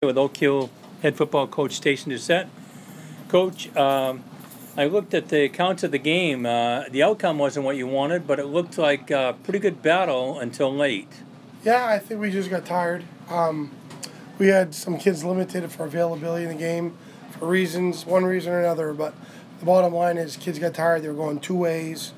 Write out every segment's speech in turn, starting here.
with Oak Hill head football coach Stacen Doucette. Coach, um, I looked at the accounts of the game. Uh, the outcome wasn't what you wanted, but it looked like a pretty good battle until late. Yeah, I think we just got tired. Um, we had some kids limited for availability in the game for reasons, one reason or another. But the bottom line is, kids got tired. They were going two ways.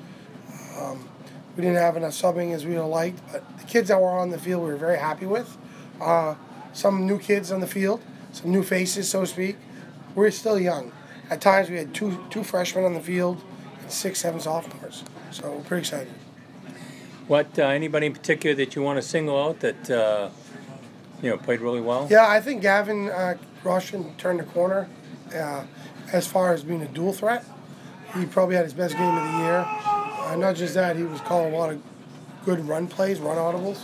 Um, we didn't have enough subbing as we would have liked, but the kids that were on the field, we were very happy with. Uh, some new kids on the field, some new faces, so to speak. We're still young. At times, we had two two freshmen on the field and six, seven sophomores. So we're pretty excited. What uh, anybody in particular that you want to single out that uh, you know played really well? Yeah, I think Gavin uh, Russian turned the corner uh, as far as being a dual threat. He probably had his best game of the year. Uh, not just that, he was calling a lot of good run plays, run audibles.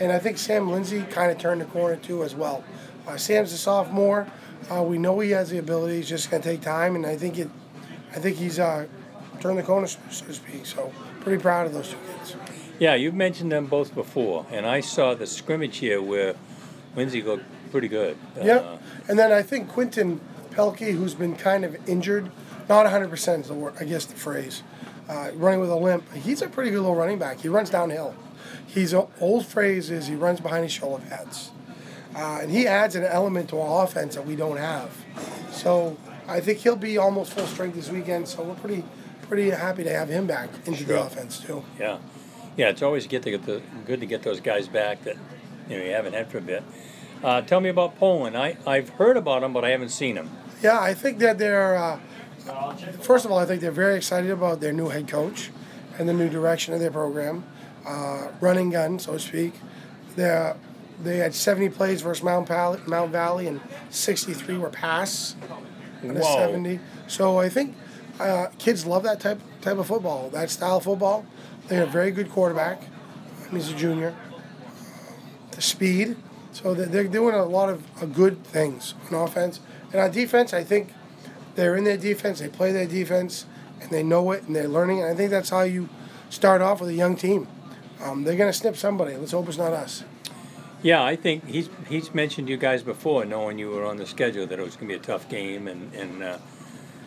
And I think Sam Lindsay kind of turned the corner too as well. Uh, Sam's a sophomore. Uh, we know he has the ability. He's just going to take time, and I think it. I think he's uh, turned the corner, so to speak. So pretty proud of those two kids. Yeah, you've mentioned them both before, and I saw the scrimmage here where Lindsay looked pretty good. Yeah, Uh, and then I think Quinton Pelkey, who's been kind of injured, not 100% is the word, I guess the phrase, uh, running with a limp. He's a pretty good little running back. He runs downhill. His old phrase is he runs behind his shoulder pads. Uh, and he adds an element to our offense that we don't have. So I think he'll be almost full strength this weekend. So we're pretty pretty happy to have him back into the offense too. yeah, yeah, it's always good to get the good to get those guys back that you know you haven't had for a bit. Uh, tell me about Poland. I I've heard about him, but I haven't seen him. Yeah, I think that they're. Uh, first of all, I think they're very excited about their new head coach and the new direction of their program, uh, running gun, so to speak. They they had 70 plays versus Mount Valley, Mount Valley, and 63 were of Whoa. 70. So I think uh, kids love that type type of football, that style of football. They have a very good quarterback. He's a junior. The speed. So they're, they're doing a lot of uh, good things on offense. And on defense, I think they're in their defense, they play their defense, and they know it, and they're learning. And I think that's how you start off with a young team. Um, they're going to snip somebody. Let's hope it's not us. Yeah, I think he's he's mentioned you guys before, knowing you were on the schedule, that it was going to be a tough game, and and uh,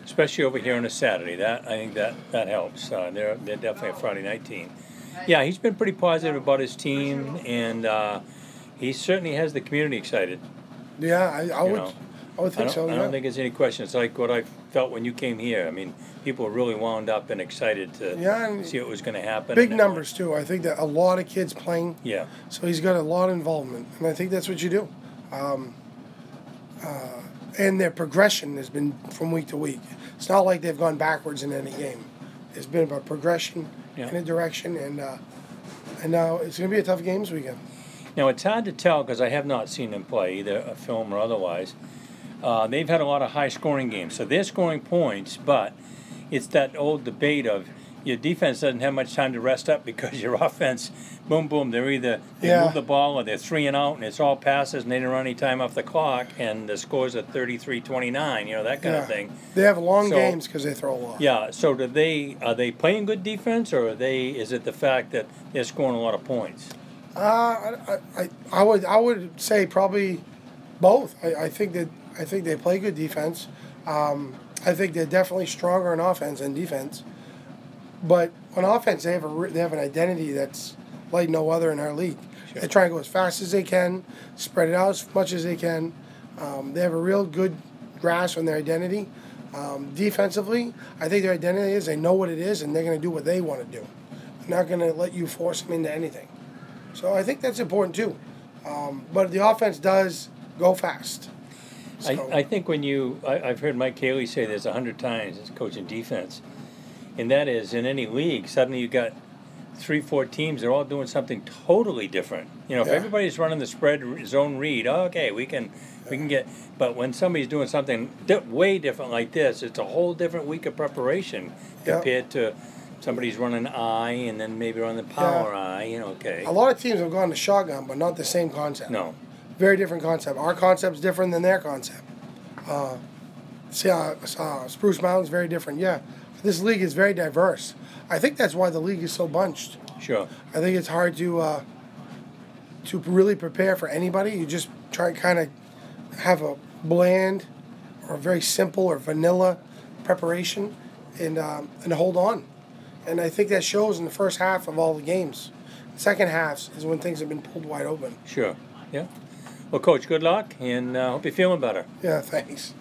especially over here on a Saturday. That I think that that helps. Uh, they're they're definitely a Friday night team. Yeah, he's been pretty positive about his team, and uh, he certainly has the community excited. Yeah, I, I would, know, I would I think don't, so. I yeah. don't think there's any question. It's like what I felt when you came here. I mean, people were really wound up and excited to Yeah, and see what was going to happen. Big and- numbers too. I think that a lot of kids playing, Yeah, so he's got a lot of involvement, and I think that's what you do. Um, uh, and their progression has been from week to week. It's not like they've gone backwards in any game. It's been about progression Yeah. in a direction, and uh, and now it's going to be a tough games weekend. Now it's hard to tell because I have not seen them play either a film or otherwise. Uh, they've had a lot of high scoring games, so they're scoring points, but it's that old debate of your defense doesn't have much time to rest up because your offense, boom, boom, they're either they Yeah. move the ball or they're three and out and it's all passes and they didn't run any time off the clock and the scores are 33-29, you know that kind yeah. of thing. They have long So- games because they throw a lot. Yeah. So do they are they playing good defense or are they is it the fact that they're scoring a lot of points? Uh, I, I, I would I would say probably both. I, I think that I think they play good defense. Um, I think they're definitely stronger in offense than defense. But on offense, they have a they have an identity that's like no other in our league. Sure. They try and go as fast as they can, spread it out as much as they can. Um, they have a real good grasp on their identity. Um, defensively, I think their identity is they know what it is and they're going to do what they want to do. They're not going to let you force them into anything. So I think that's important too. Um, but the offense does go fast. So, I, I think when you, I, I've heard Mike Haley say this a hundred times as coaching defense, and that is in any league, suddenly you got three, four teams, they're all doing something totally different. You know, if Yeah. everybody's running the spread zone read, okay, we can, we can get, but when somebody's doing something di- way different like this, it's a whole different week of preparation Yeah. compared to somebody's running I and then maybe on the power I, you know, okay. a lot of teams have gone to shotgun, but not the same concept. No, very different concept. Our concept's different than their concept. Uh, see, uh, uh, Spruce Mountain's very different. Yeah, this league is very diverse. I think that's why the league is so bunched. Sure. I think it's hard to uh, to really prepare for anybody. You just try to kind of have a bland or very simple or vanilla preparation and um, and hold on. And I think that shows in the first half of all the games. Second halves is when things have been pulled wide open. Sure. Yeah. Well, Coach, good luck, and uh, hope you're feeling better. Yeah, thanks.